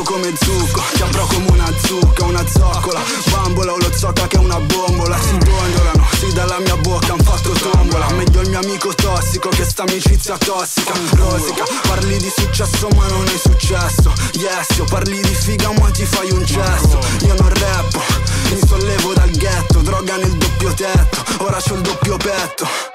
secco come zucco Ti avrò come una zucca, una zoccola. Bambola o lo zocca che è una bombola. Si dondolano, si dalla mia bocca un fatto tombola. Meglio il mio amico tossico che sta amicizia tossica. Rosica, parli di successo ma non è successo. Yes, io parli di figa ma ti fai un cesso Io non rappo, mi sollevo dal ghetto Droga nel doppio tetto, ora c'ho il doppio petto.